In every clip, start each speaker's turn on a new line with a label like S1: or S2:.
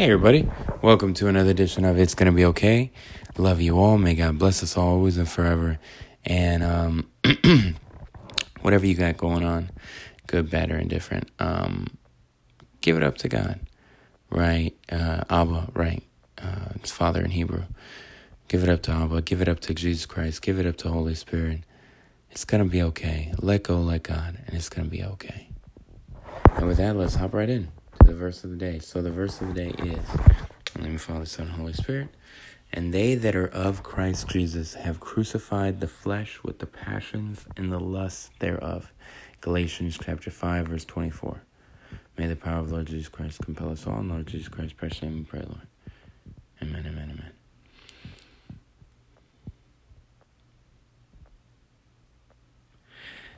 S1: Hey, everybody. Welcome to another edition of It's Gonna Be Okay. Love you all. May God bless us always and forever. And um, whatever you got going on, good, bad, or indifferent, um, give it up to God, right? Uh, Abba, right? Uh, it's Father in Hebrew. Give it up to Abba. Give it up to Jesus Christ. Give it up to Holy Spirit. It's gonna be okay. Let go, let God, and it's gonna be okay. And with that, let's hop right in the verse of the day. So the verse of the day is in the name of Father, Son, Holy Spirit. And they that are of Christ Jesus have crucified the flesh with the passions and the lusts thereof. Galatians chapter 5, verse 24. May the power of Lord Jesus Christ compel us all. In Lord Jesus Christ, precious name, we pray, Lord. Amen, amen, amen.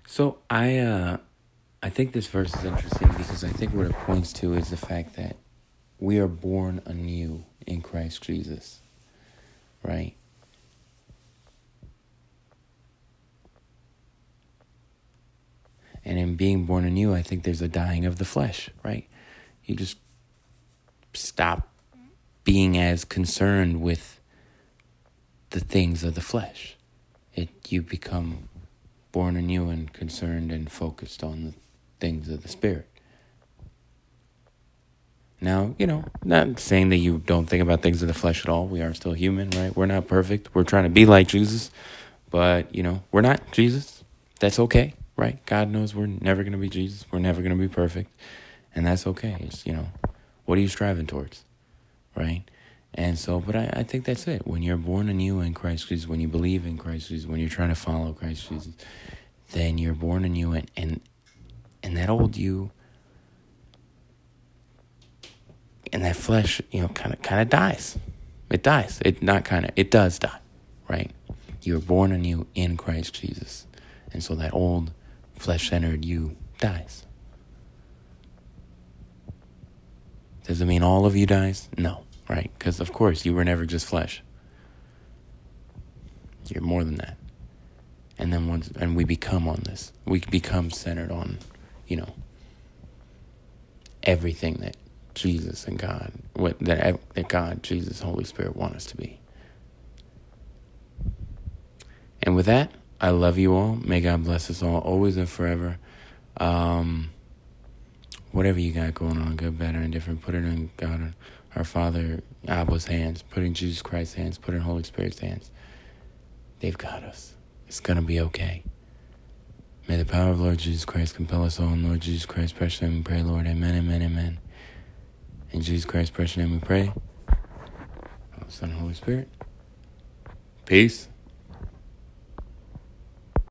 S1: So I uh I think this verse is interesting because I think what it points to is the fact that we are born anew in Christ Jesus. Right? And in being born anew, I think there's a dying of the flesh, right? You just stop being as concerned with the things of the flesh. It you become born anew and concerned and focused on the things of the spirit. Now, you know, not saying that you don't think about things of the flesh at all. We are still human, right? We're not perfect. We're trying to be like Jesus, but, you know, we're not Jesus. That's okay, right? God knows we're never going to be Jesus. We're never going to be perfect. And that's okay. It's, you know, what are you striving towards, right? And so, but I, I think that's it. When you're born anew in Christ Jesus, when you believe in Christ Jesus, when you're trying to follow Christ Jesus, then you're born anew and, and, and that old you and that flesh, you know, kind of kind of dies. It dies. It not kind of. It does die, right? You're born anew in Christ Jesus, and so that old flesh-centered you dies. Does it mean all of you dies? No, right? Because of course you were never just flesh. You're more than that. And then once, and we become on this. We become centered on, you know, everything that Jesus and God, what that, that God, Jesus, Holy Spirit want us to be. And with that, I love you all. May God bless us all, always and forever. Um, whatever you got going on, good, bad, or indifferent, put it in God, our Father, Abba's hands, put it in Jesus Christ's hands, put it in Holy Spirit's hands. They've got us. It's going to be okay. May the power of Lord Jesus Christ compel us all in Lord Jesus Christ, precious name we pray, Lord. Amen, amen, amen. In Jesus Christ's precious name we pray. Son, Holy Spirit. Peace.